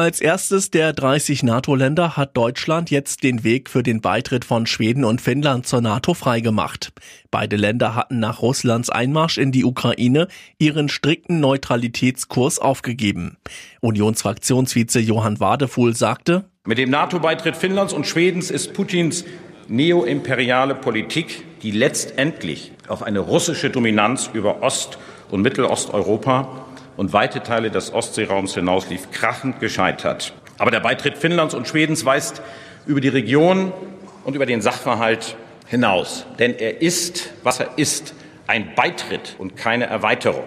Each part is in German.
Als erstes der 30 NATO-Länder hat Deutschland jetzt den Weg für den Beitritt von Schweden und Finnland zur NATO freigemacht. Beide Länder hatten nach Russlands Einmarsch in die Ukraine ihren strikten Neutralitätskurs aufgegeben. Unionsfraktionsvize Johann Wadefuhl sagte, Mit dem NATO-Beitritt Finnlands und Schwedens ist Putins neoimperiale Politik, die letztendlich auf eine russische Dominanz über Ost- und Mittelosteuropa und weite Teile des Ostseeraums hinauslief, krachend gescheitert. Aber der Beitritt Finnlands und Schwedens weist über die Region und über den Sachverhalt hinaus. Denn er ist, was er ist, ein Beitritt und keine Erweiterung.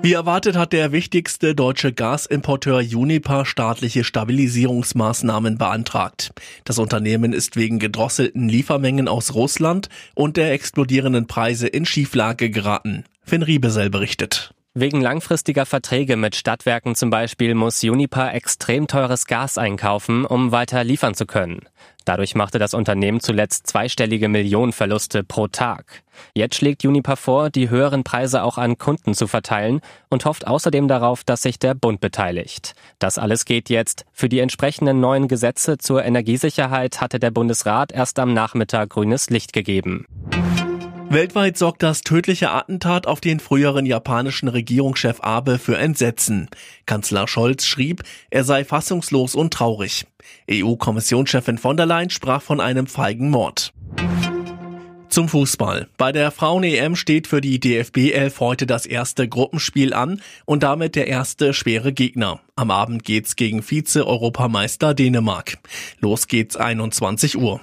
Wie erwartet hat der wichtigste deutsche Gasimporteur Uniper staatliche Stabilisierungsmaßnahmen beantragt. Das Unternehmen ist wegen gedrosselten Liefermengen aus Russland und der explodierenden Preise in Schieflage geraten. Finn Riebesell berichtet. Wegen langfristiger Verträge mit Stadtwerken zum Beispiel muss Uniper extrem teures Gas einkaufen, um weiter liefern zu können. Dadurch machte das Unternehmen zuletzt zweistellige Millionenverluste pro Tag. Jetzt schlägt Uniper vor, die höheren Preise auch an Kunden zu verteilen und hofft außerdem darauf, dass sich der Bund beteiligt. Das alles geht jetzt. Für die entsprechenden neuen Gesetze zur Energiesicherheit hatte der Bundesrat erst am Nachmittag grünes Licht gegeben. Weltweit sorgt das tödliche Attentat auf den früheren japanischen Regierungschef Abe für Entsetzen. Kanzler Scholz schrieb, er sei fassungslos und traurig. EU-Kommissionschefin von der Leyen sprach von einem feigen Mord. Zum Fußball. Bei der Frauen-EM steht für die DFB 11 heute das erste Gruppenspiel an und damit der erste schwere Gegner. Am Abend geht's gegen Vize-Europameister Dänemark. Los geht's 21 Uhr.